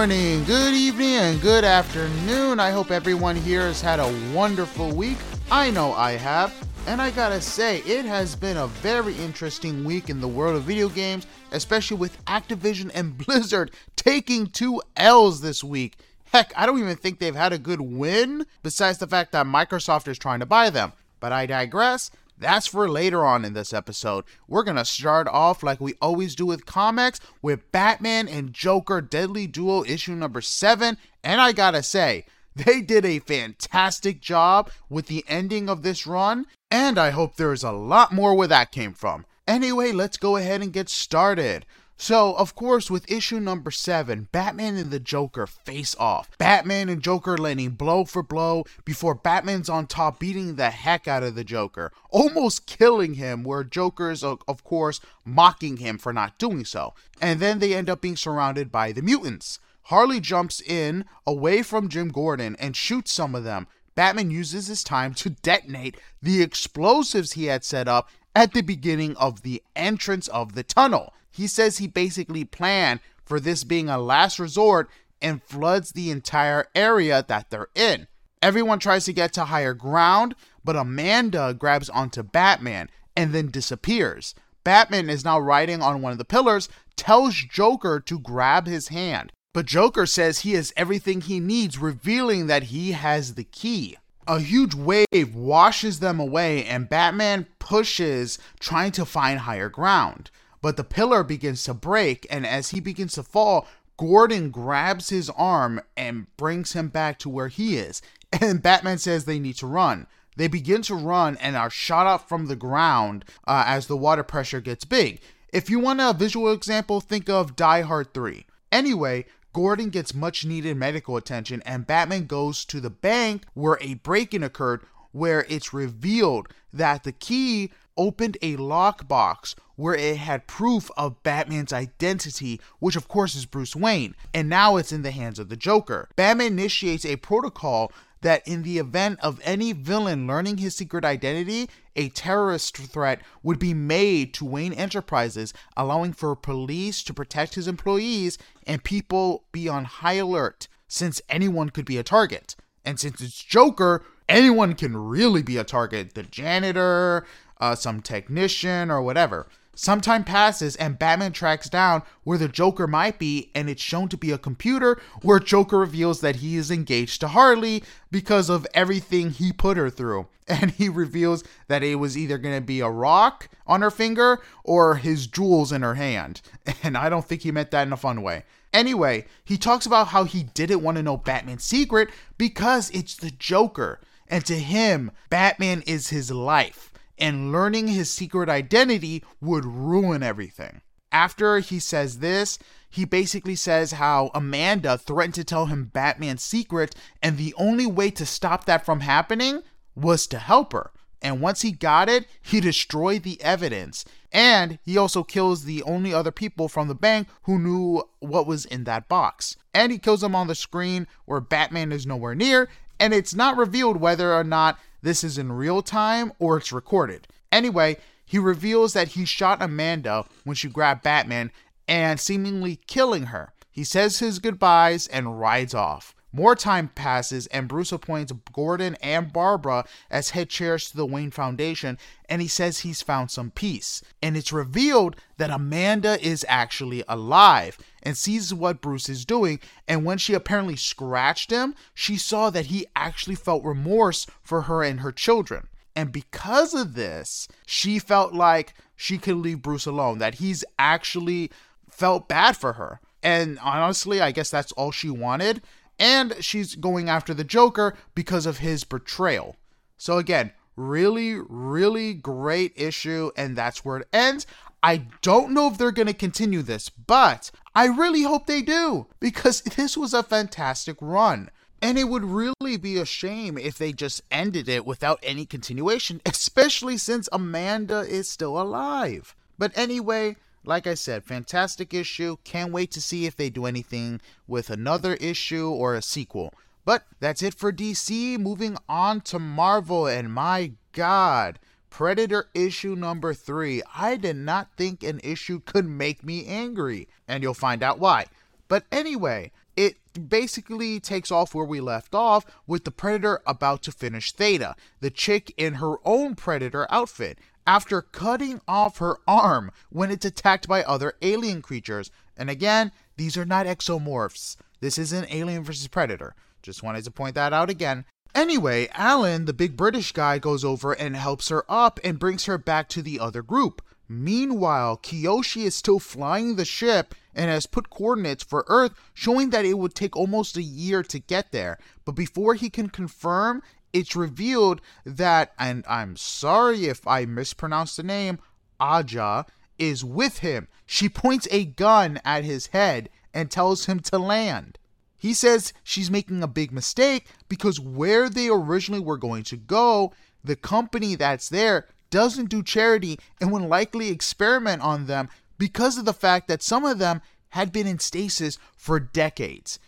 morning, good evening, and good afternoon. I hope everyone here has had a wonderful week. I know I have. And I gotta say, it has been a very interesting week in the world of video games, especially with Activision and Blizzard taking two L's this week. Heck, I don't even think they've had a good win, besides the fact that Microsoft is trying to buy them. But I digress. That's for later on in this episode. We're gonna start off like we always do with comics with Batman and Joker Deadly Duo issue number 7. And I gotta say, they did a fantastic job with the ending of this run, and I hope there's a lot more where that came from. Anyway, let's go ahead and get started. So, of course, with issue number seven, Batman and the Joker face off. Batman and Joker landing blow for blow before Batman's on top beating the heck out of the Joker, almost killing him, where Joker's, of course, mocking him for not doing so. And then they end up being surrounded by the mutants. Harley jumps in away from Jim Gordon and shoots some of them. Batman uses his time to detonate the explosives he had set up at the beginning of the entrance of the tunnel. He says he basically planned for this being a last resort and floods the entire area that they're in. Everyone tries to get to higher ground, but Amanda grabs onto Batman and then disappears. Batman is now riding on one of the pillars, tells Joker to grab his hand. But Joker says he has everything he needs, revealing that he has the key. A huge wave washes them away, and Batman pushes, trying to find higher ground but the pillar begins to break, and as he begins to fall, Gordon grabs his arm and brings him back to where he is. And Batman says they need to run. They begin to run and are shot up from the ground uh, as the water pressure gets big. If you want a visual example, think of Die Hard 3. Anyway, Gordon gets much needed medical attention, and Batman goes to the bank where a break in occurred, where it's revealed that the key opened a lockbox where it had proof of Batman's identity, which of course is Bruce Wayne, and now it's in the hands of the Joker. Batman initiates a protocol that in the event of any villain learning his secret identity, a terrorist threat would be made to Wayne Enterprises, allowing for police to protect his employees and people be on high alert, since anyone could be a target. And since it's Joker, anyone can really be a target the janitor, uh, some technician, or whatever. Some time passes and Batman tracks down where the Joker might be, and it's shown to be a computer where Joker reveals that he is engaged to Harley because of everything he put her through. And he reveals that it was either going to be a rock on her finger or his jewels in her hand. And I don't think he meant that in a fun way. Anyway, he talks about how he didn't want to know Batman's secret because it's the Joker. And to him, Batman is his life and learning his secret identity would ruin everything. After he says this, he basically says how Amanda threatened to tell him Batman's secret, and the only way to stop that from happening was to help her. And once he got it, he destroyed the evidence. And he also kills the only other people from the bank who knew what was in that box. And he kills them on the screen where Batman is nowhere near, and it's not revealed whether or not this is in real time or it's recorded. Anyway, he reveals that he shot Amanda when she grabbed Batman and seemingly killing her. He says his goodbyes and rides off. More time passes, and Bruce appoints Gordon and Barbara as head chairs to the Wayne Foundation, and he says he's found some peace. And it's revealed that Amanda is actually alive and sees what Bruce is doing. And when she apparently scratched him, she saw that he actually felt remorse for her and her children. And because of this, she felt like she could leave Bruce alone, that he's actually felt bad for her. And honestly, I guess that's all she wanted and she's going after the Joker because of his betrayal. So, again, really, really great issue, and that's where it ends. I don't know if they're going to continue this, but I really hope they do because this was a fantastic run. And it would really be a shame if they just ended it without any continuation, especially since Amanda is still alive. But anyway, like I said, fantastic issue. Can't wait to see if they do anything with another issue or a sequel. But that's it for DC. Moving on to Marvel, and my God, Predator issue number three. I did not think an issue could make me angry, and you'll find out why. But anyway, it basically takes off where we left off with the Predator about to finish Theta, the chick in her own Predator outfit, after cutting off her arm when it's attacked by other alien creatures. And again, these are not xenomorphs. This isn't Alien vs. Predator. Just wanted to point that out again. Anyway, Alan, the big British guy, goes over and helps her up and brings her back to the other group. Meanwhile, Kiyoshi is still flying the ship and has put coordinates for Earth showing that it would take almost a year to get there. But before he can confirm, it's revealed that, and I'm sorry if I mispronounced the name, Aja is with him. She points a gun at his head and tells him to land. He says she's making a big mistake because where they originally were going to go, the company that's there doesn't do charity and would likely experiment on them because of the fact that some of them had been in stasis for decades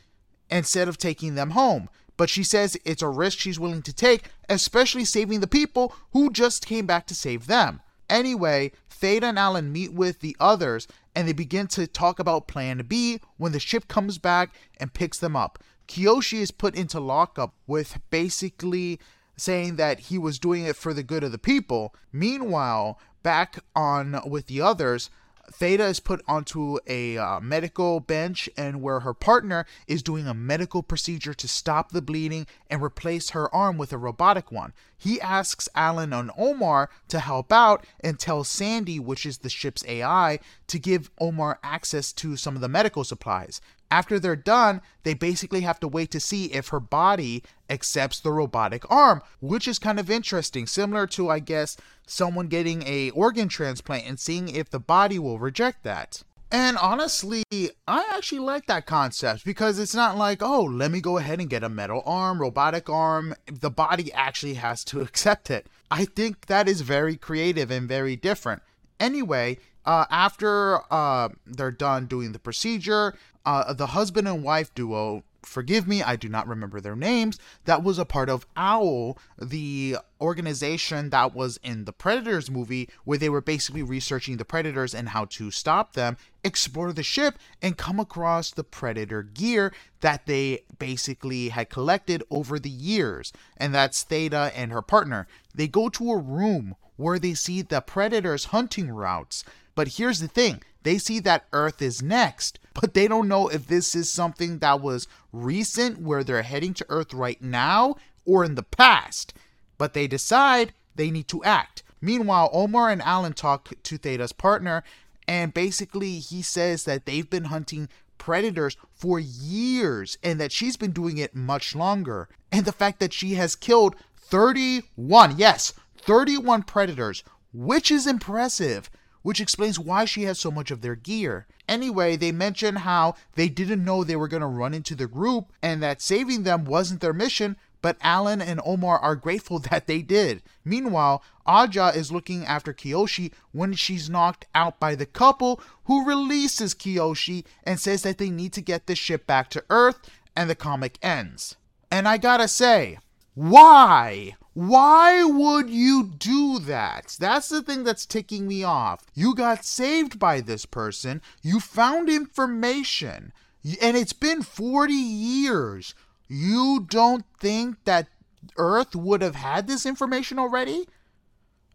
instead of taking them home. But she says it's a risk she's willing to take, especially saving the people who just came back to save them. Anyway, Theta and Alan meet with the others and they begin to talk about Plan B when the ship comes back and picks them up. Kiyoshi is put into lockup with basically saying that he was doing it for the good of the people. Meanwhile, back on with the others, Theta is put onto a uh, medical bench, and where her partner is doing a medical procedure to stop the bleeding and replace her arm with a robotic one. He asks Alan and Omar to help out and tells Sandy, which is the ship's AI, to give Omar access to some of the medical supplies. After they're done, they basically have to wait to see if her body accepts the robotic arm, which is kind of interesting, similar to, I guess, someone getting a organ transplant and seeing if the body will reject that. And honestly, I actually like that concept because it's not like, oh, let me go ahead and get a metal arm, robotic arm. The body actually has to accept it. I think that is very creative and very different. Anyway, uh, after uh, they're done doing the procedure, uh, the husband and wife duo forgive me, I do not remember their names, that was a part of OWL, the organization that was in the Predators movie, where they were basically researching the Predators and how to stop them, explore the ship, and come across the Predator gear that they basically had collected over the years. And that's Theta and her partner. They go to a room where they see the Predators' hunting routes. But here's the thing they see that Earth is next, but they don't know if this is something that was recent where they're heading to Earth right now or in the past. But they decide they need to act. Meanwhile, Omar and Alan talk to Theta's partner, and basically he says that they've been hunting predators for years and that she's been doing it much longer. And the fact that she has killed 31, yes, 31 predators, which is impressive which explains why she has so much of their gear. Anyway, they mention how they didn't know they were going to run into the group and that saving them wasn't their mission, but Alan and Omar are grateful that they did. Meanwhile, Aja is looking after Kiyoshi when she's knocked out by the couple who releases Kiyoshi and says that they need to get the ship back to Earth, and the comic ends. And I gotta say, why? Why would you do that? That's the thing that's ticking me off. You got saved by this person, you found information, and it's been 40 years. You don't think that Earth would have had this information already?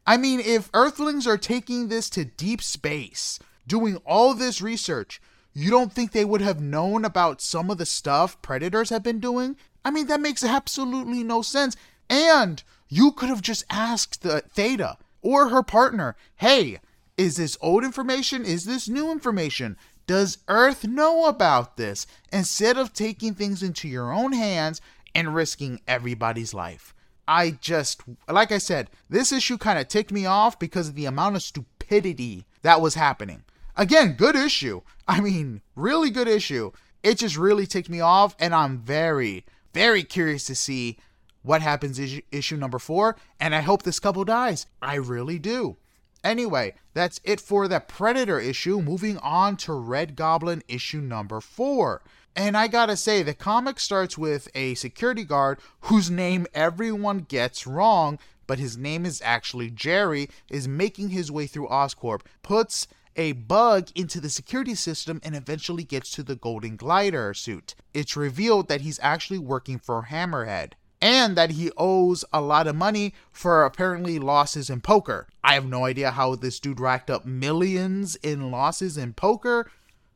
I mean, if Earthlings are taking this to deep space, doing all this research, you don't think they would have known about some of the stuff predators have been doing? I mean, that makes absolutely no sense. And you could have just asked the Theta or her partner, hey, is this old information? Is this new information? Does Earth know about this? Instead of taking things into your own hands and risking everybody's life. I just, like I said, this issue kind of ticked me off because of the amount of stupidity that was happening. Again, good issue. I mean, really good issue. It just really ticked me off, and I'm very, very curious to see what happens is issue number four, and I hope this couple dies. I really do. Anyway, that's it for the Predator issue. Moving on to Red Goblin issue number four. And I gotta say, the comic starts with a security guard whose name everyone gets wrong, but his name is actually Jerry, is making his way through Oscorp, puts a bug into the security system and eventually gets to the Golden Glider suit. It's revealed that he's actually working for Hammerhead and that he owes a lot of money for apparently losses in poker. I have no idea how this dude racked up millions in losses in poker,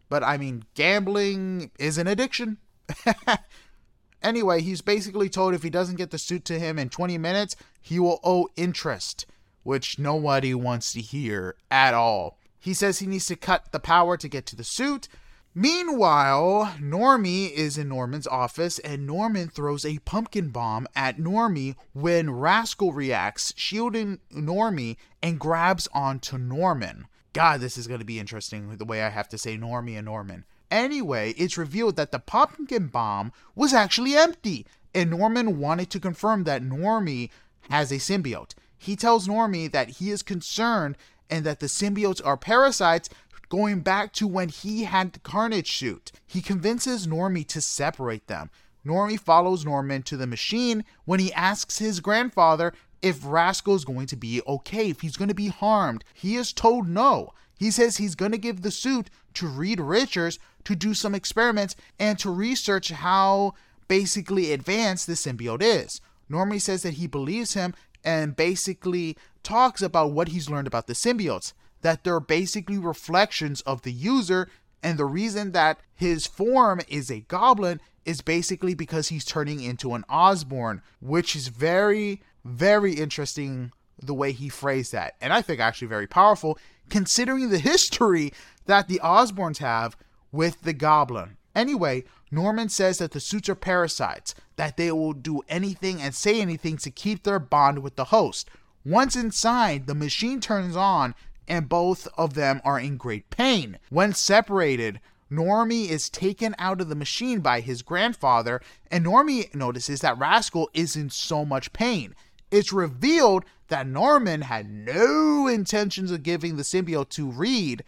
but I mean, gambling is an addiction. anyway, he's basically told if he doesn't get the suit to him in 20 minutes, he will owe interest, which nobody wants to hear at all. He says he needs to cut the power to get to the suit. Meanwhile, Normie is in Norman's office and Norman throws a pumpkin bomb at Normie when Rascal reacts, shielding Normie and grabs onto Norman. God, this is going to be interesting the way I have to say Normie and Norman. Anyway, it's revealed that the pumpkin bomb was actually empty, and Norman wanted to confirm that Normie has a symbiote. He tells Normie that he is concerned and that the symbiotes are parasites going back to when he had the Carnage suit. He convinces Normie to separate them. Normie follows Norman to the machine when he asks his grandfather if Rascal is going to be okay, if he's going to be harmed. He is told no. He says he's going to give the suit to Reed Richards to do some experiments and to research how basically advanced the symbiote is. Normie says that he believes him and basically talks about what he's learned about the symbiotes, that they're basically reflections of the user, and the reason that his form is a goblin is basically because he's turning into an Osborn, which is very, very interesting the way he phrased that. And I think actually very powerful considering the history that the Osborns have with the goblin. Anyway, Norman says that the suits are parasites, that they will do anything and say anything to keep their bond with the host. Once inside, the machine turns on and both of them are in great pain. When separated, Normie is taken out of the machine by his grandfather, and Normie notices that Rascal is in so much pain. It's revealed that Norman had no intentions of giving the symbiote to Reed,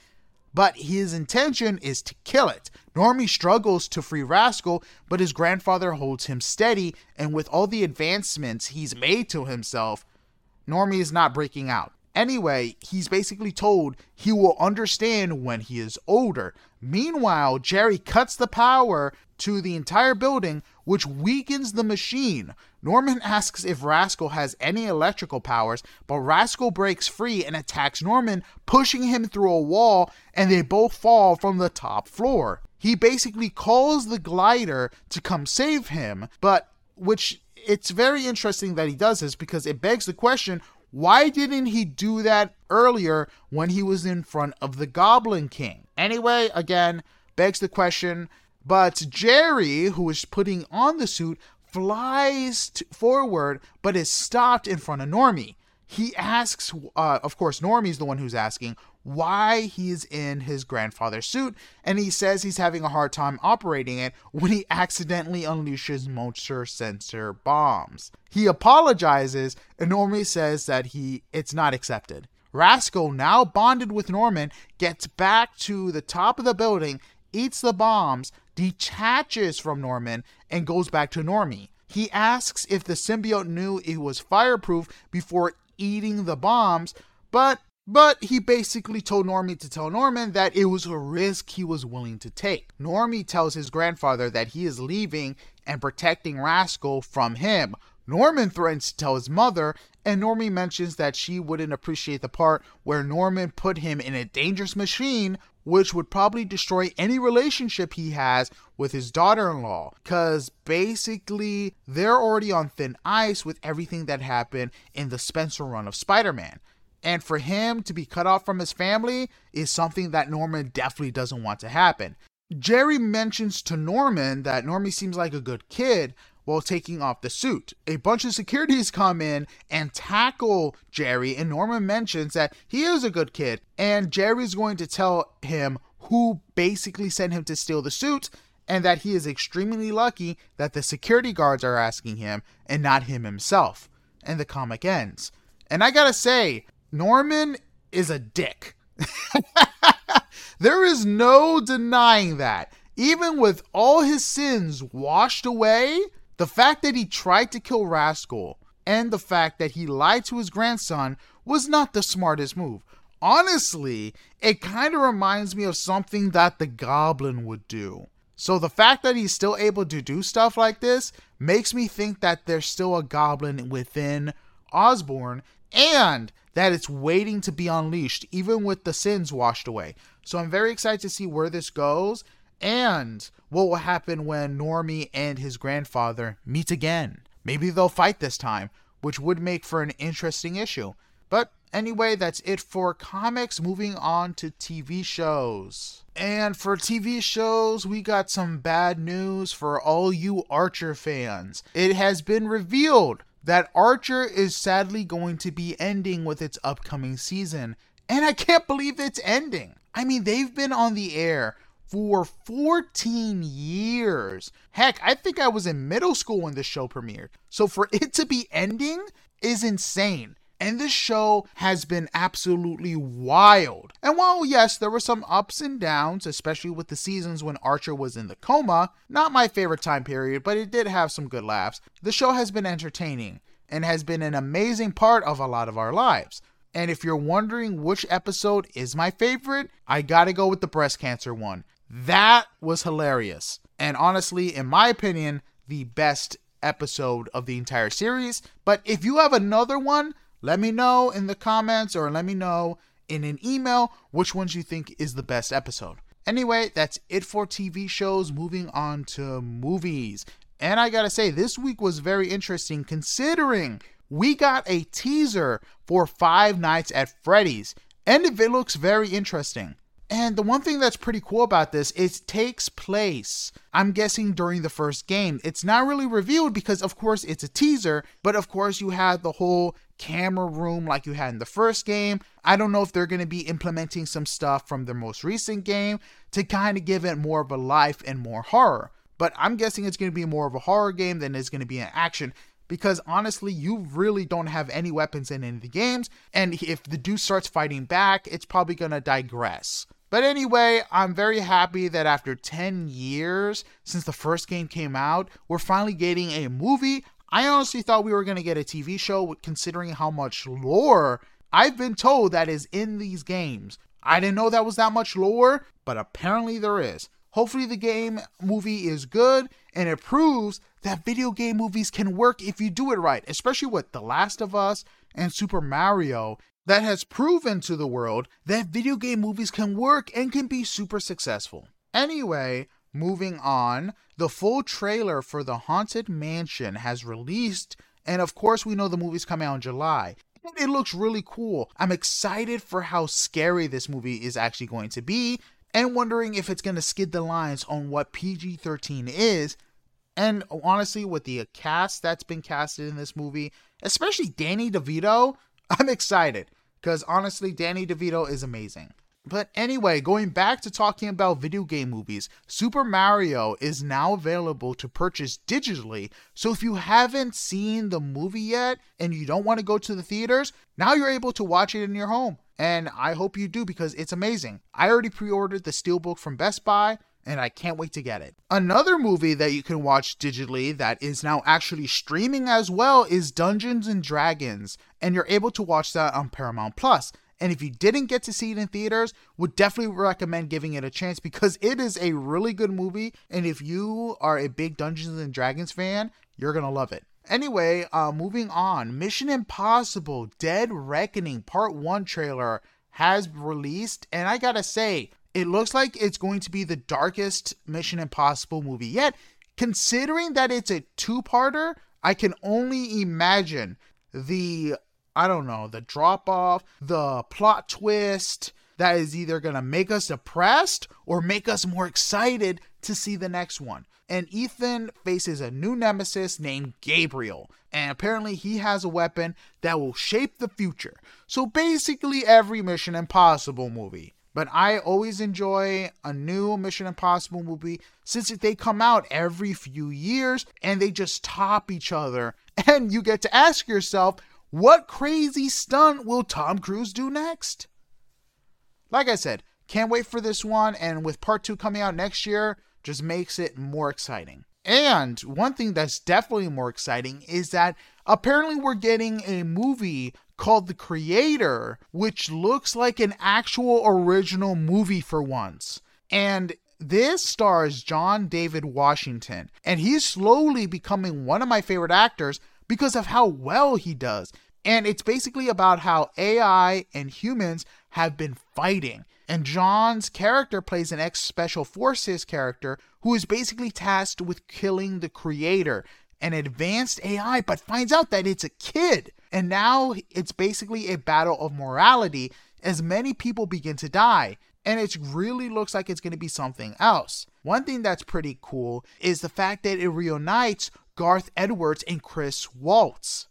but his intention is to kill it. Normie struggles to free Rascal, but his grandfather holds him steady, and with all the advancements he's made to himself, Normie is not breaking out. Anyway, he's basically told he will understand when he is older. Meanwhile, Jerry cuts the power to the entire building, which weakens the machine. Norman asks if Rascal has any electrical powers, but Rascal breaks free and attacks Norman, pushing him through a wall, and they both fall from the top floor. He basically calls the glider to come save him, but which it's very interesting that he does this because it begs the question why didn't he do that earlier when he was in front of the Goblin King? Anyway, again, begs the question. But Jerry, who is putting on the suit, flies t- forward but is stopped in front of Normie. He asks, uh, of course, Normie's the one who's asking why he's in his grandfather's suit, and he says he's having a hard time operating it when he accidentally unleashes moisture sensor bombs. He apologizes, and Normie says that he it's not accepted. Rascal, now bonded with Norman, gets back to the top of the building, eats the bombs, detaches from Norman, and goes back to Normie. He asks if the symbiote knew it was fireproof before eating the bombs, but but he basically told Normie to tell Norman that it was a risk he was willing to take. Normie tells his grandfather that he is leaving and protecting Rascal from him. Norman threatens to tell his mother, and Normie mentions that she wouldn't appreciate the part where Norman put him in a dangerous machine, which would probably destroy any relationship he has with his daughter in law. Because basically, they're already on thin ice with everything that happened in the Spencer run of Spider Man. And for him to be cut off from his family is something that Norman definitely doesn't want to happen. Jerry mentions to Norman that Normie seems like a good kid while taking off the suit. A bunch of securities come in and tackle Jerry, and Norman mentions that he is a good kid, and Jerry's going to tell him who basically sent him to steal the suit, and that he is extremely lucky that the security guards are asking him and not him himself. And the comic ends. And I gotta say, Norman is a dick. there is no denying that. Even with all his sins washed away, the fact that he tried to kill Rascal and the fact that he lied to his grandson was not the smartest move. honestly, it kind of reminds me of something that the Goblin would do. So the fact that he's still able to do stuff like this makes me think that there's still a goblin within Osborn and that it's waiting to be unleashed, even with the sins washed away. So I'm very excited to see where this goes and what will happen when Normie and his grandfather meet again. Maybe they'll fight this time, which would make for an interesting issue. But anyway, that's it for comics. Moving on to TV shows. And for TV shows, we got some bad news for all you Archer fans. It has been revealed that Archer is sadly going to be ending with its upcoming season. And I can't believe it's ending. I mean, they've been on the air for 14 years. Heck, I think I was in middle school when this show premiered. So for it to be ending is insane. And this show has been absolutely wild. And while, yes, there were some ups and downs, especially with the seasons when Archer was in the coma, not my favorite time period, but it did have some good laughs, the show has been entertaining and has been an amazing part of a lot of our lives. And if you're wondering which episode is my favorite, I gotta go with the breast cancer one. That was hilarious. And honestly, in my opinion, the best episode of the entire series. But if you have another one let me know in the comments or let me know in an email which ones you think is the best episode. Anyway, that's it for TV shows. Moving on to movies. And I gotta say, this week was very interesting considering we got a teaser for Five Nights at Freddy's, and it looks very interesting. And the one thing that's pretty cool about this is it takes place, I'm guessing, during the first game. It's not really revealed because, of course, it's a teaser, but of course, you had the whole camera room like you had in the first game. I don't know if they're going to be implementing some stuff from the most recent game to kind of give it more of a life and more horror. But I'm guessing it's going to be more of a horror game than it's going to be an action because honestly, you really don't have any weapons in any of the games. And if the dude starts fighting back, it's probably going to digress. But anyway, I'm very happy that after 10 years since the first game came out, we're finally getting a movie. I honestly thought we were going to get a TV show considering how much lore I've been told that is in these games. I didn't know that was that much lore, but apparently there is. Hopefully, the game movie is good and it proves that video game movies can work if you do it right, especially with The Last of Us and Super Mario, that has proven to the world that video game movies can work and can be super successful. Anyway, moving on, the full trailer for The Haunted Mansion has released, and of course, we know the movie's coming out in July. It looks really cool. I'm excited for how scary this movie is actually going to be and wondering if it's going to skid the lines on what PG 13 is. And honestly, with the cast that's been casted in this movie, especially Danny DeVito, I'm excited because honestly, Danny DeVito is amazing. But anyway, going back to talking about video game movies, Super Mario is now available to purchase digitally. So if you haven't seen the movie yet and you don't want to go to the theaters, now you're able to watch it in your home. And I hope you do because it's amazing. I already pre ordered the Steelbook from Best Buy and I can't wait to get it. Another movie that you can watch digitally that is now actually streaming as well is Dungeons and Dragons, and you're able to watch that on Paramount Plus. And if you didn't get to see it in theaters, would definitely recommend giving it a chance because it is a really good movie. And if you are a big Dungeons and Dragons fan, you're gonna love it. Anyway, uh, moving on. Mission Impossible Dead Reckoning Part 1 trailer has released, and I gotta say, it looks like it's going to be the darkest Mission Impossible movie yet. Considering that it's a two parter, I can only imagine the I don't know, the drop off, the plot twist that is either going to make us depressed or make us more excited to see the next one. And Ethan faces a new nemesis named Gabriel. And apparently, he has a weapon that will shape the future. So, basically, every Mission Impossible movie. But I always enjoy a new Mission Impossible movie since they come out every few years and they just top each other. And you get to ask yourself, what crazy stunt will Tom Cruise do next? Like I said, can't wait for this one, and with part two coming out next year, just makes it more exciting. And one thing that's definitely more exciting is that apparently we're getting a movie called The Creator, which looks like an actual original movie for once. And this stars John David Washington, and he's slowly becoming one of my favorite actors because of how well he does. And it's basically about how AI and humans have been fighting. And John's character plays an ex special forces character who is basically tasked with killing the creator, an advanced AI, but finds out that it's a kid. And now it's basically a battle of morality as many people begin to die. And it really looks like it's going to be something else. One thing that's pretty cool is the fact that it reunites Garth Edwards and Chris Waltz.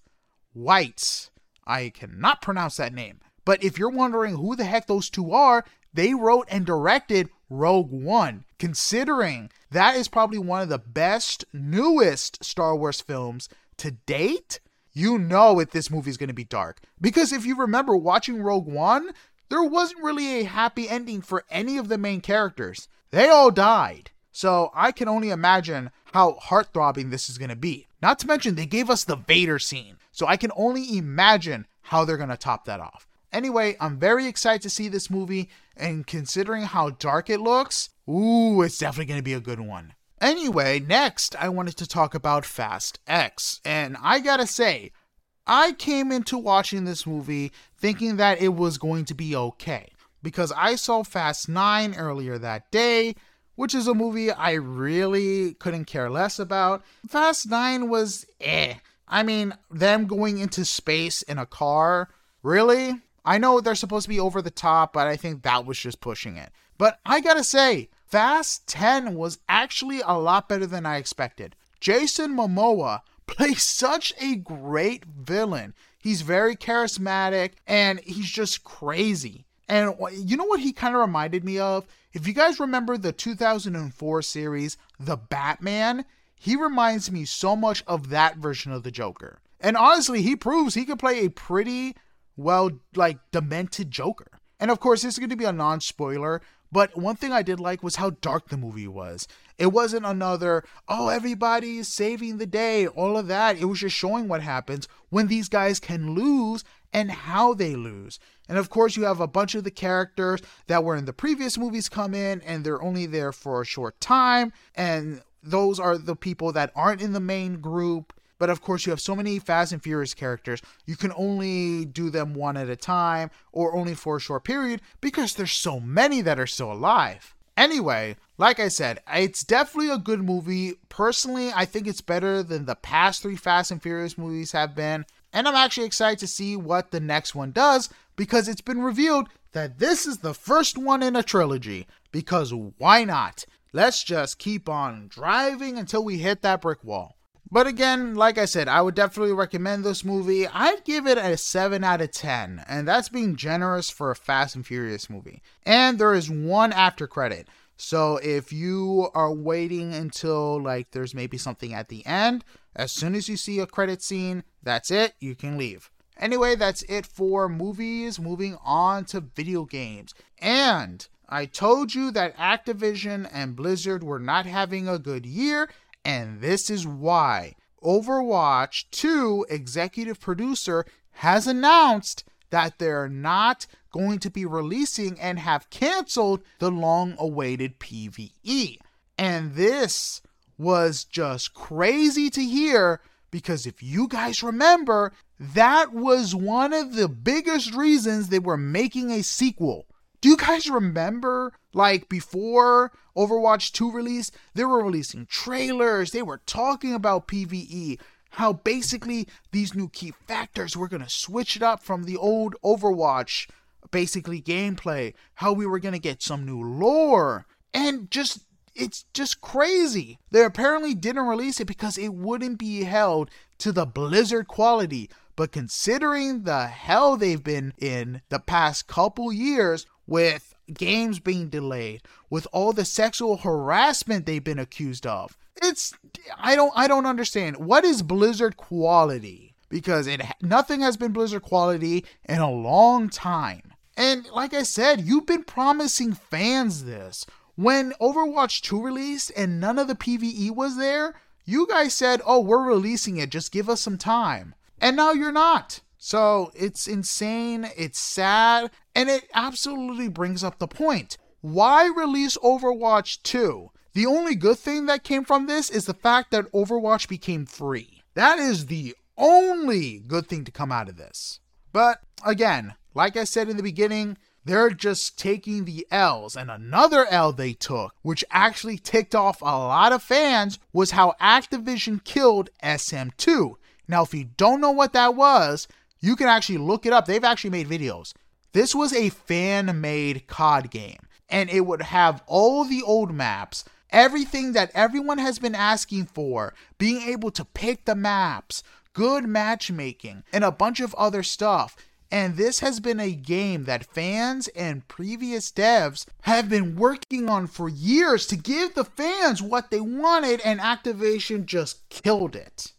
Weitz. I cannot pronounce that name. But if you're wondering who the heck those two are, they wrote and directed Rogue One, considering that is probably one of the best, newest Star Wars films to date. You know if this movie is going to be dark. Because if you remember watching Rogue One, there wasn't really a happy ending for any of the main characters. They all died. So I can only imagine how heart-throbbing this is going to be. Not to mention they gave us the Vader scene. So I can only imagine how they're going to top that off. Anyway, I'm very excited to see this movie, and considering how dark it looks, ooh, it's definitely going to be a good one. Anyway, next I wanted to talk about Fast X, and I gotta say, I came into watching this movie thinking that it was going to be okay because I saw Fast 9 earlier that day, which is a movie I really couldn't care less about. Fast 9 was eh. I mean, them going into space in a car, really? I know they're supposed to be over the top, but I think that was just pushing it. But I gotta say, Fast 10 was actually a lot better than I expected. Jason Momoa plays such a great villain. He's very charismatic and he's just crazy. And you know what he kind of reminded me of? If you guys remember the 2004 series, The Batman, he reminds me so much of that version of the Joker. And honestly, he proves he could play a pretty well, like demented Joker. And of course, this is going to be a non spoiler, but one thing I did like was how dark the movie was. It wasn't another, oh, everybody's saving the day, all of that. It was just showing what happens when these guys can lose and how they lose. And of course, you have a bunch of the characters that were in the previous movies come in and they're only there for a short time. And those are the people that aren't in the main group. But of course, you have so many Fast and Furious characters, you can only do them one at a time or only for a short period because there's so many that are still alive. Anyway, like I said, it's definitely a good movie. Personally, I think it's better than the past three Fast and Furious movies have been. And I'm actually excited to see what the next one does because it's been revealed that this is the first one in a trilogy. Because why not? Let's just keep on driving until we hit that brick wall. But again, like I said, I would definitely recommend this movie. I'd give it a 7 out of 10, and that's being generous for a Fast and Furious movie. And there is one after credit. So if you are waiting until like there's maybe something at the end, as soon as you see a credit scene, that's it, you can leave. Anyway, that's it for movies. Moving on to video games. And I told you that Activision and Blizzard were not having a good year, and this is why Overwatch 2 executive producer has announced that they're not going to be releasing and have canceled the long awaited PvE. And this was just crazy to hear because if you guys remember, that was one of the biggest reasons they were making a sequel. Do you guys remember, like, before Overwatch 2 release, they were releasing trailers, they were talking about PvE, how basically these new key factors were going to switch it up from the old Overwatch, basically gameplay, how we were going to get some new lore, and just it's just crazy. They apparently didn't release it because it wouldn't be held to the Blizzard quality. But considering the hell they've been in the past couple years with games being delayed, with all the sexual harassment they've been accused of. It's I don't I don't understand. What is Blizzard quality? Because it nothing has been Blizzard quality in a long time. And like I said, you've been promising fans this. When Overwatch 2 released and none of the PvE was there, you guys said, "Oh, we're releasing it. Just give us some time." And now you're not. So it's insane, it's sad, and it absolutely brings up the point. Why release Overwatch 2? The only good thing that came from this is the fact that Overwatch became free. That is the only good thing to come out of this. But again, like I said in the beginning, they're just taking the L's. And another L they took, which actually ticked off a lot of fans, was how Activision killed SM2. Now, if you don't know what that was, you can actually look it up. They've actually made videos. This was a fan made COD game, and it would have all the old maps, everything that everyone has been asking for, being able to pick the maps, good matchmaking, and a bunch of other stuff. And this has been a game that fans and previous devs have been working on for years to give the fans what they wanted, and Activision just killed it.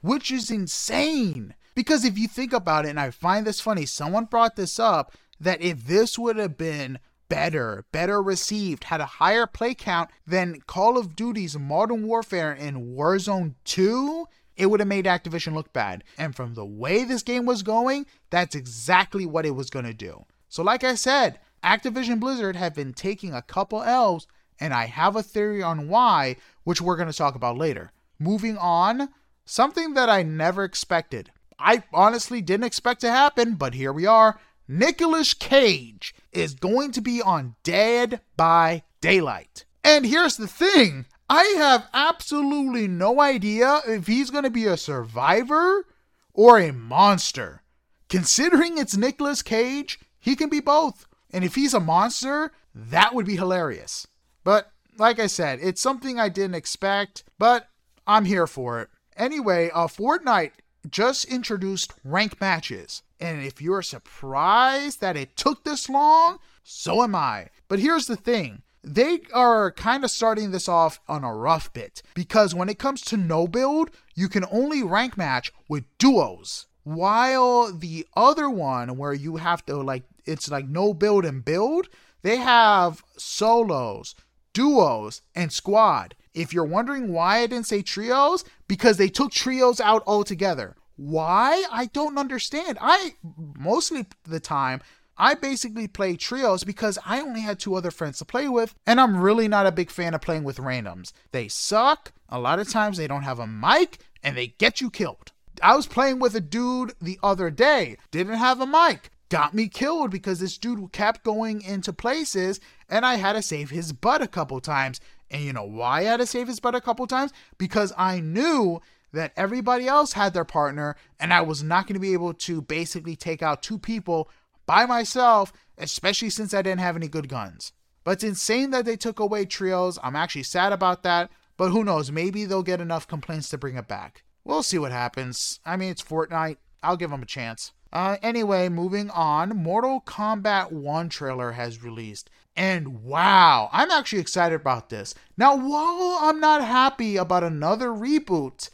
Which is insane. Because if you think about it, and I find this funny, someone brought this up that if this would have been better, better received, had a higher play count than Call of Duty's Modern Warfare and Warzone 2, it would have made Activision look bad. And from the way this game was going, that's exactly what it was going to do. So, like I said, Activision Blizzard have been taking a couple L's, and I have a theory on why, which we're going to talk about later. Moving on, something that I never expected. I honestly didn't expect to happen, but here we are. Nicolas Cage is going to be on Dead by Daylight. And here's the thing I have absolutely no idea if he's going to be a survivor or a monster. Considering it's Nicolas Cage, he can be both. And if he's a monster, that would be hilarious. But like I said, it's something I didn't expect, but I'm here for it. Anyway, uh, Fortnite just introduced rank matches. And if you're surprised that it took this long, so am I. But here's the thing they are kind of starting this off on a rough bit because when it comes to no build, you can only rank match with duos. While the other one, where you have to like, it's like no build and build, they have solos, duos, and squad. If you're wondering why I didn't say trios, because they took trios out altogether. Why? I don't understand. I mostly the time I basically play trios because I only had two other friends to play with, and I'm really not a big fan of playing with randoms. They suck. A lot of times they don't have a mic and they get you killed. I was playing with a dude the other day, didn't have a mic, got me killed because this dude kept going into places and I had to save his butt a couple times. And you know why I had to save his butt a couple times? Because I knew that everybody else had their partner, and I was not going to be able to basically take out two people by myself, especially since I didn't have any good guns. But it's insane that they took away trios. I'm actually sad about that, but who knows? Maybe they'll get enough complaints to bring it back. We'll see what happens. I mean, it's Fortnite. I'll give them a chance. Uh, anyway, moving on, Mortal Kombat 1 trailer has released. And wow, I'm actually excited about this. Now, while I'm not happy about another reboot,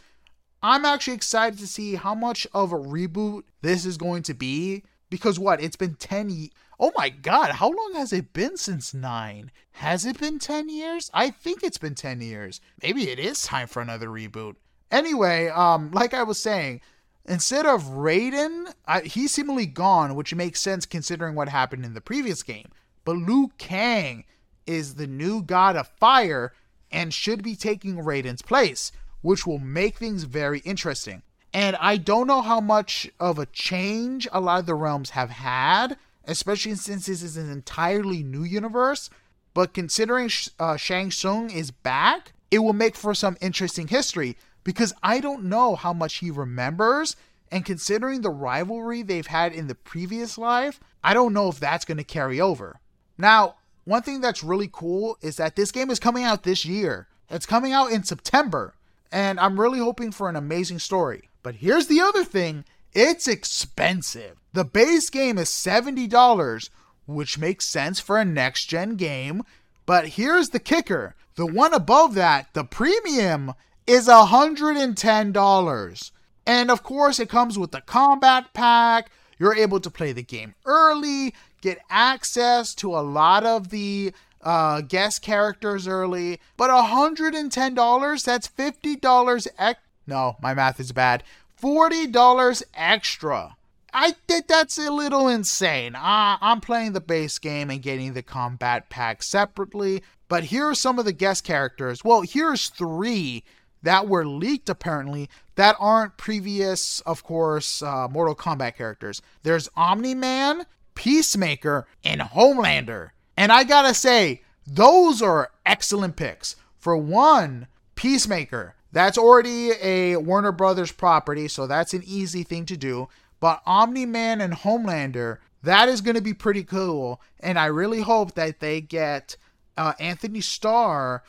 I'm actually excited to see how much of a reboot this is going to be. Because what? It's been 10 years. Oh my god, how long has it been since 9? Has it been 10 years? I think it's been 10 years. Maybe it is time for another reboot. Anyway, um, like I was saying, Instead of Raiden, I, he's seemingly gone, which makes sense considering what happened in the previous game. But Liu Kang is the new god of fire and should be taking Raiden's place, which will make things very interesting. And I don't know how much of a change a lot of the realms have had, especially since this is an entirely new universe. But considering uh, Shang Tsung is back, it will make for some interesting history because I don't know how much he remembers. And considering the rivalry they've had in the previous life, I don't know if that's going to carry over. Now, one thing that's really cool is that this game is coming out this year. It's coming out in September, and I'm really hoping for an amazing story. But here's the other thing it's expensive. The base game is $70, which makes sense for a next gen game. But here's the kicker the one above that, the premium, is $110. And of course, it comes with the combat pack. You're able to play the game early, get access to a lot of the uh, guest characters early. But $110, that's $50 ex- No, my math is bad. $40 extra. I think that's a little insane. Uh, I'm playing the base game and getting the combat pack separately, but here are some of the guest characters. Well, here's three that were leaked apparently that aren't previous, of course, uh, Mortal Kombat characters. There's Omni Man, Peacemaker, and Homelander. And I gotta say, those are excellent picks. For one, Peacemaker. That's already a Warner Brothers property, so that's an easy thing to do. But Omni Man and Homelander, that is going to be pretty cool. And I really hope that they get uh, Anthony Starr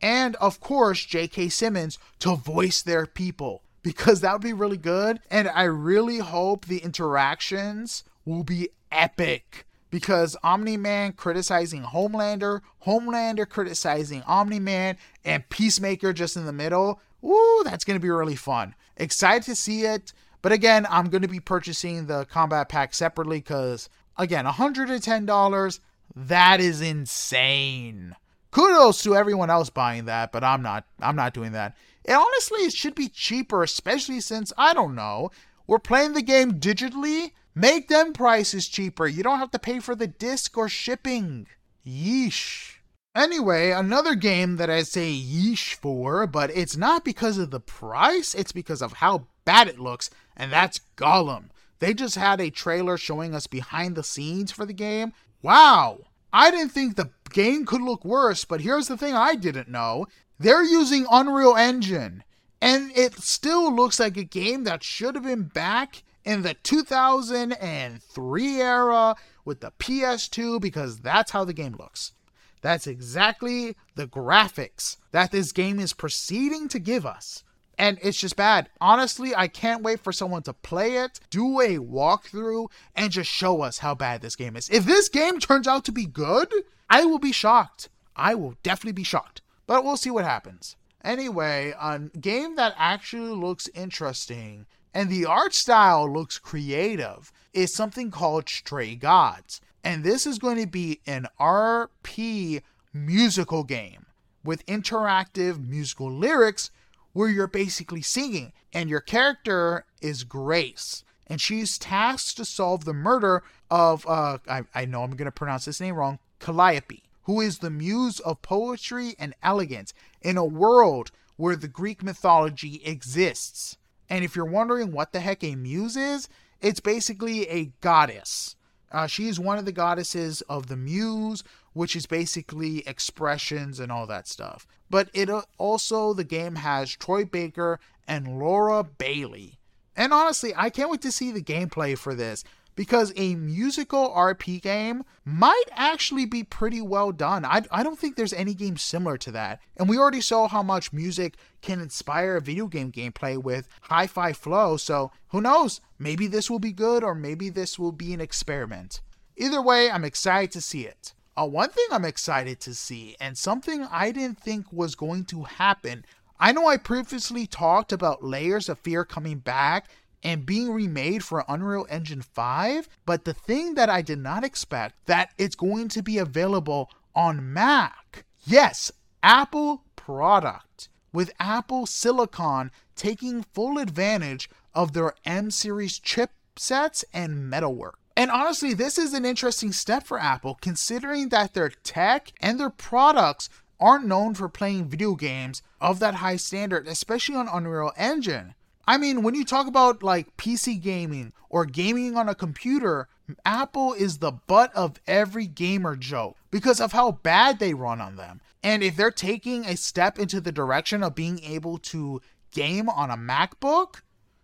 and, of course, J.K. Simmons to voice their people because that would be really good. And I really hope the interactions will be epic because Omni Man criticizing Homelander, Homelander criticizing Omni Man, and Peacemaker just in the middle. Woo, that's going to be really fun. Excited to see it. But again, I'm going to be purchasing the combat pack separately because, again, $110, that is insane. Kudos to everyone else buying that, but I'm not. I'm not doing that. And honestly, it should be cheaper, especially since I don't know. We're playing the game digitally. Make them prices cheaper. You don't have to pay for the disc or shipping. Yeesh. Anyway, another game that I say yeesh for, but it's not because of the price, it's because of how bad it looks, and that's Gollum. They just had a trailer showing us behind the scenes for the game. Wow! I didn't think the game could look worse, but here's the thing I didn't know. They're using Unreal Engine, and it still looks like a game that should have been back in the 2003 era with the PS2 because that's how the game looks. That's exactly the graphics that this game is proceeding to give us. And it's just bad. Honestly, I can't wait for someone to play it, do a walkthrough, and just show us how bad this game is. If this game turns out to be good, I will be shocked. I will definitely be shocked. But we'll see what happens. Anyway, a game that actually looks interesting and the art style looks creative is something called Stray Gods. And this is going to be an RP musical game with interactive musical lyrics where you're basically singing. And your character is Grace. And she's tasked to solve the murder of, uh, I, I know I'm going to pronounce this name wrong, Calliope, who is the muse of poetry and elegance in a world where the Greek mythology exists. And if you're wondering what the heck a muse is, it's basically a goddess uh, she is one of the goddesses of the muse, which is basically expressions and all that stuff. But it uh, also, the game has Troy Baker and Laura Bailey. And honestly, I can't wait to see the gameplay for this because a musical RP game might actually be pretty well done. I, I don't think there's any game similar to that. And we already saw how much music can inspire video game gameplay with hi fi flow, so who knows? Maybe this will be good or maybe this will be an experiment. Either way, I'm excited to see it. Uh, one thing I'm excited to see, and something I didn't think was going to happen. I know I previously talked about Layers of Fear coming back and being remade for Unreal Engine 5. But the thing that I did not expect that it's going to be available on Mac. Yes, Apple product with Apple Silicon taking full advantage of their M series chipsets and metalwork. And honestly, this is an interesting step for Apple considering that their tech and their products aren't known for playing video games of that high standard, especially on Unreal Engine. I mean, when you talk about like PC gaming or gaming on a computer, Apple is the butt of every gamer joke because of how bad they run on them. And if they're taking a step into the direction of being able to game on a MacBook,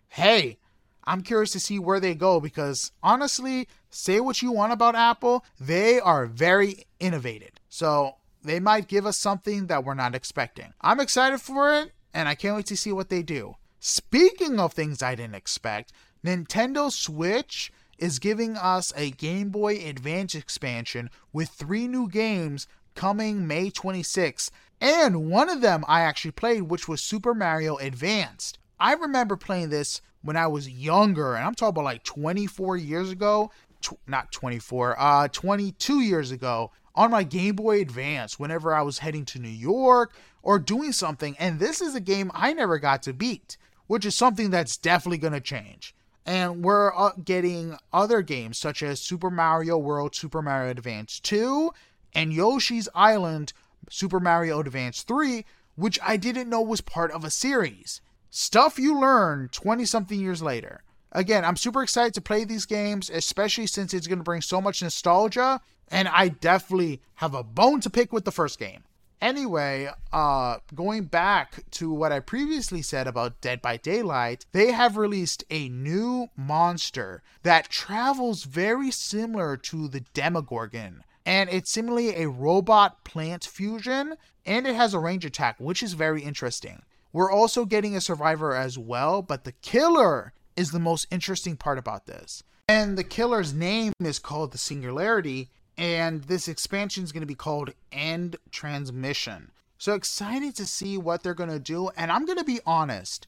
hey, I'm curious to see where they go because honestly, say what you want about Apple, they are very innovative. So they might give us something that we're not expecting. I'm excited for it and I can't wait to see what they do. Speaking of things I didn't expect, Nintendo Switch is giving us a Game Boy Advance expansion with three new games coming May 26th. And one of them I actually played, which was Super Mario Advanced. I remember playing this when I was younger, and I'm talking about like 24 years ago. Tw- not 24, uh, 22 years ago on my Game Boy Advance whenever I was heading to New York or doing something. And this is a game I never got to beat which is something that's definitely going to change. And we're uh, getting other games such as Super Mario World, Super Mario Advance 2, and Yoshi's Island, Super Mario Advance 3, which I didn't know was part of a series. Stuff you learn 20 something years later. Again, I'm super excited to play these games, especially since it's going to bring so much nostalgia, and I definitely have a bone to pick with the first game. Anyway, uh, going back to what I previously said about Dead by Daylight, they have released a new monster that travels very similar to the Demogorgon. And it's similarly a robot plant fusion, and it has a range attack, which is very interesting. We're also getting a survivor as well, but the killer is the most interesting part about this. And the killer's name is called the Singularity, and this expansion is going to be called End Transmission. So excited to see what they're going to do. And I'm going to be honest,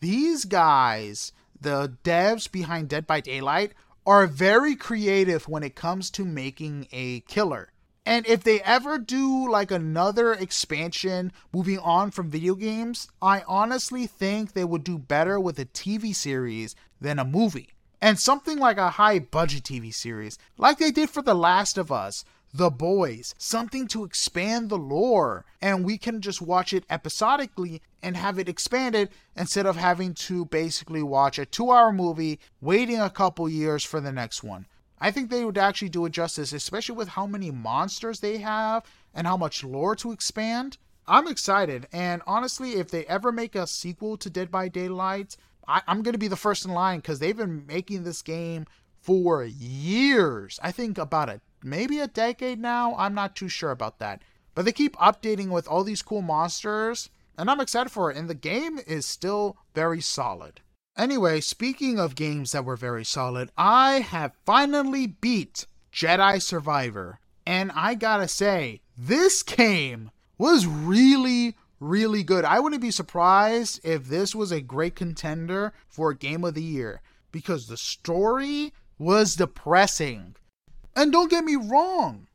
these guys, the devs behind Dead by Daylight, are very creative when it comes to making a killer. And if they ever do like another expansion moving on from video games, I honestly think they would do better with a TV series than a movie and something like a high budget TV series, like they did for The Last of Us, The Boys, something to expand the lore, and we can just watch it episodically and have it expanded instead of having to basically watch a two hour movie, waiting a couple years for the next one. I think they would actually do it justice, especially with how many monsters they have and how much lore to expand. I'm excited, and honestly, if they ever make a sequel to Dead by Daylight, I, am going to be the first in line because they've been making this game for years. I think about a maybe a decade now. I'm not too sure about that. But they keep updating with all these cool monsters, and I'm excited for it. And the game is still very solid. Anyway, speaking of games that were very solid, I have finally beat Jedi Survivor. And I gotta say, this game was really, really good. I wouldn't be surprised if this was a great contender for Game of the Year because the story was depressing. And don't get me wrong,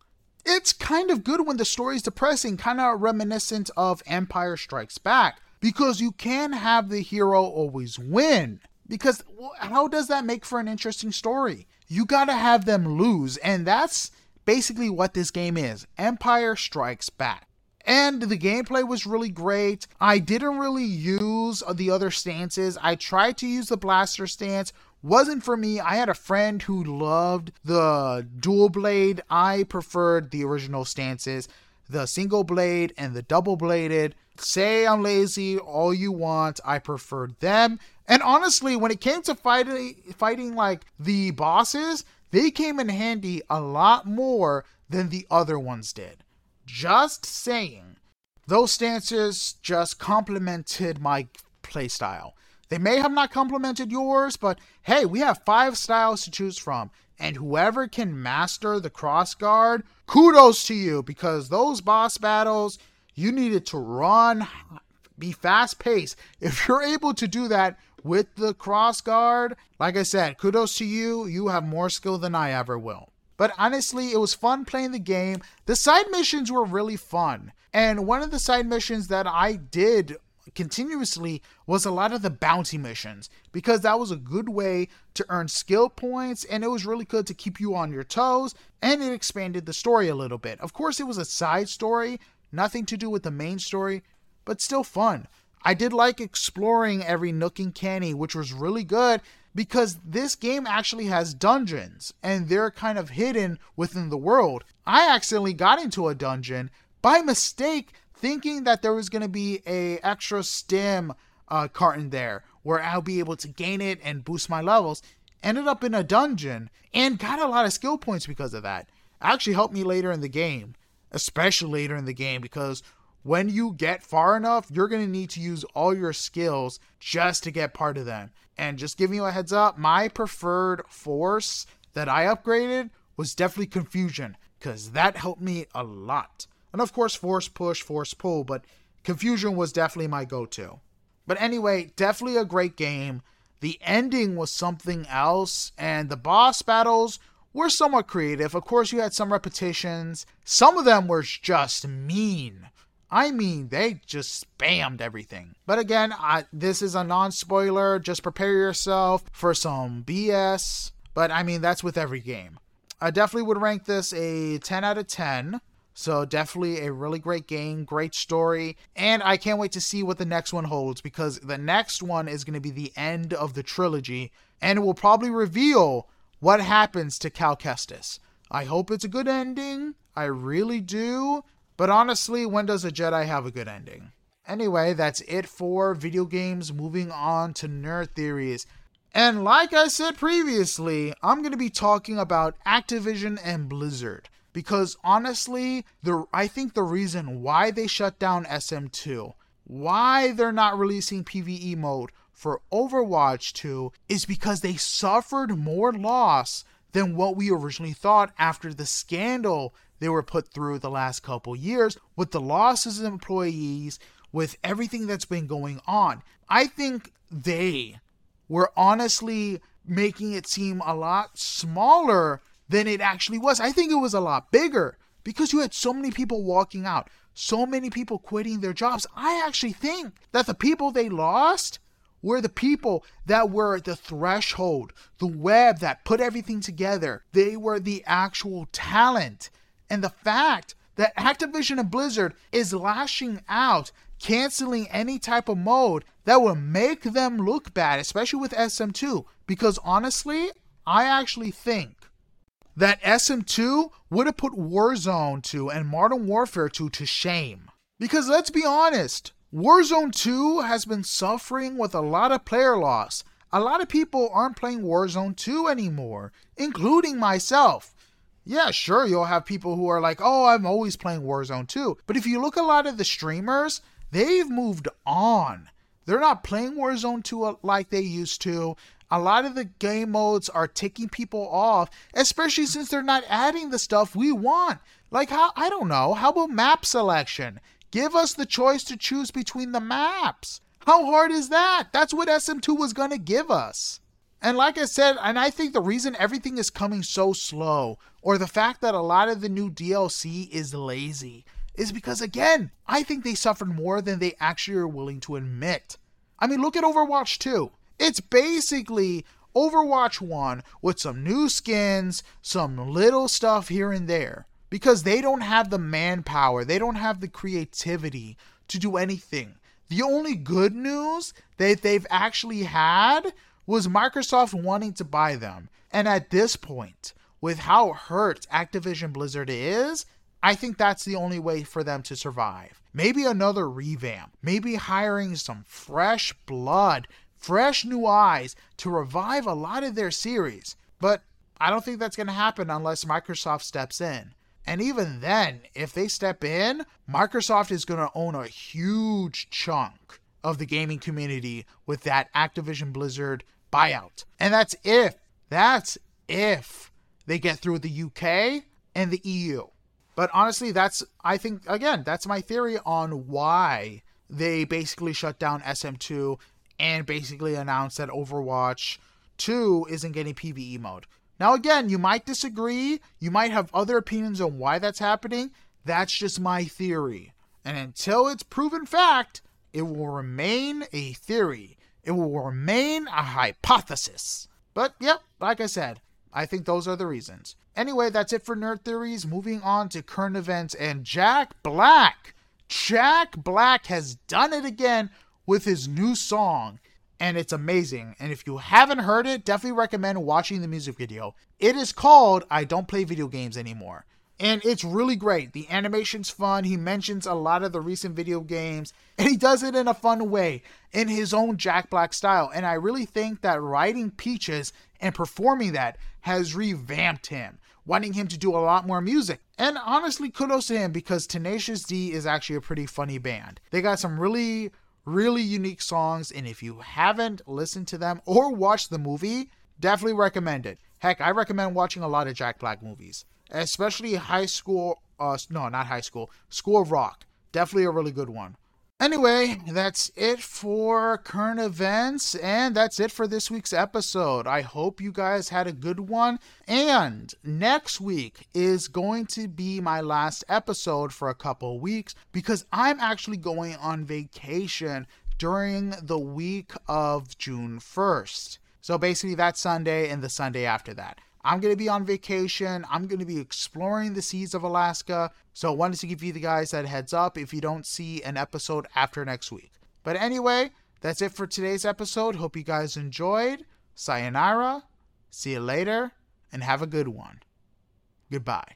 it's kind of good when the story is depressing, kind of reminiscent of Empire Strikes Back, because you can have the hero always win. Because how does that make for an interesting story? You gotta have them lose, and that's basically what this game is Empire Strikes Back and the gameplay was really great. I didn't really use the other stances. I tried to use the blaster stance. Wasn't for me. I had a friend who loved the dual blade. I preferred the original stances, the single blade and the double bladed. Say I'm lazy all you want. I preferred them. And honestly, when it came to fighting fighting like the bosses, they came in handy a lot more than the other ones did. Just saying. Those stances just complemented my playstyle. They may have not complemented yours, but hey, we have five styles to choose from. And whoever can master the cross guard, kudos to you because those boss battles, you needed to run, be fast paced. If you're able to do that with the cross guard, like I said, kudos to you. You have more skill than I ever will. But honestly, it was fun playing the game. The side missions were really fun. And one of the side missions that I did continuously was a lot of the bounty missions because that was a good way to earn skill points and it was really good to keep you on your toes and it expanded the story a little bit. Of course, it was a side story, nothing to do with the main story, but still fun. I did like exploring every nook and cranny, which was really good because this game actually has dungeons and they're kind of hidden within the world. I accidentally got into a dungeon by mistake thinking that there was going to be a extra stem uh, carton there where I'll be able to gain it and boost my levels. Ended up in a dungeon and got a lot of skill points because of that. Actually helped me later in the game, especially later in the game because when you get far enough, you're going to need to use all your skills just to get part of them. And just giving you a heads up, my preferred force that I upgraded was definitely confusion because that helped me a lot. And of course, force push, force pull, but confusion was definitely my go to. But anyway, definitely a great game. The ending was something else, and the boss battles were somewhat creative. Of course, you had some repetitions, some of them were just mean I mean, they just spammed everything. But again, I, this is a non spoiler. Just prepare yourself for some BS. But I mean, that's with every game. I definitely would rank this a 10 out of 10. So definitely a really great game, great story, and I can't wait to see what the next one holds because the next one is going to be the end of the trilogy and it will probably reveal what happens to Cal Kestis. I hope it's a good ending. I really do. But honestly, when does a Jedi have a good ending? Anyway, that's it for video games. Moving on to nerd theories. And like I said previously, I'm going to be talking about Activision and Blizzard because honestly, the I think the reason why they shut down SM2, why they're not releasing PvE mode for Overwatch 2 is because they suffered more loss than what we originally thought after the scandal they were put through the last couple years with the losses of employees, with everything that's been going on. I think they were honestly making it seem a lot smaller than it actually was. I think it was a lot bigger because you had so many people walking out, so many people quitting their jobs. I actually think that the people they lost were the people that were the threshold, the web that put everything together. They were the actual talent. And the fact that Activision and Blizzard is lashing out, canceling any type of mode that will make them look bad, especially with SM2. Because honestly, I actually think that SM2 would have put Warzone 2 and Modern Warfare 2 to shame. Because let's be honest, Warzone 2 has been suffering with a lot of player loss. A lot of people aren't playing Warzone 2 anymore, including myself. Yeah, sure, you'll have people who are like, oh, I'm always playing Warzone 2. But if you look a lot of the streamers, they've moved on. They're not playing Warzone 2 uh, like they used to a lot of the game modes are ticking people off, especially since they're not adding the stuff we want. Like how I don't know, how about map selection? Give us the choice to choose between the maps. How hard is that? That's what SM2 was going to give us. And like I said, and I think the reason everything is coming so slow, or the fact that a lot of the new DLC is lazy, is because, again, I think they suffered more than they actually are willing to admit. I mean, look at Overwatch 2. It's basically Overwatch 1 with some new skins, some little stuff here and there. Because they don't have the manpower, they don't have the creativity to do anything. The only good news that they've actually had was Microsoft wanting to buy them. And at this point, with how hurt Activision Blizzard is, I think that's the only way for them to survive. Maybe another revamp, maybe hiring some fresh blood fresh new eyes to revive a lot of their series. But I don't think that's going to happen unless Microsoft steps in. And even then, if they step in, Microsoft is going to own a huge chunk of the gaming community with that Activision Blizzard buyout. And that's if, that's if they get through the UK and the EU. But honestly, that's, I think, again, that's my theory on why they basically shut down SM2 and basically announced that Overwatch 2 isn't getting PvE mode. Now, again, you might disagree, you might have other opinions on why that's happening. That's just my theory. And until it's proven fact, it will remain a theory. It will remain a hypothesis. But, yep, like I said, I think those are the reasons. Anyway, that's it for Nerd Theories. Moving on to current events and Jack Black. Jack Black has done it again with his new song, and it's amazing. And if you haven't heard it, definitely recommend watching the music video. It is called I Don't Play Video Games Anymore. And it's really great. The animation's fun. He mentions a lot of the recent video games, and he does it in a fun way, in his own Jack Black style. And I really think that writing Peaches and performing that has revamped him, wanting him to do a lot more music. And honestly, kudos to him because Tenacious D is actually a pretty funny band. They got some really really unique songs, and if you haven't listened to them or watched the movie, definitely recommend it. Heck, I recommend watching a lot of Jack Black movies, especially High School. Uh, no, not High School. School of Rock. Definitely a really good one. Anyway, that's it for current events, and that's it for this week's episode. I hope you guys had a good one. And next week is going to be my last episode for a couple weeks because I'm actually going on vacation during the week of June 1st. So basically, that Sunday and the Sunday after that. I'm going to be on vacation. I'm going to be exploring the seas of Alaska. So wanted to give you the guys that heads up if you don't see an episode after next week. But anyway, that's it for today's episode. Hope you guys enjoyed. Sayonara. See you later and have a good one. Goodbye.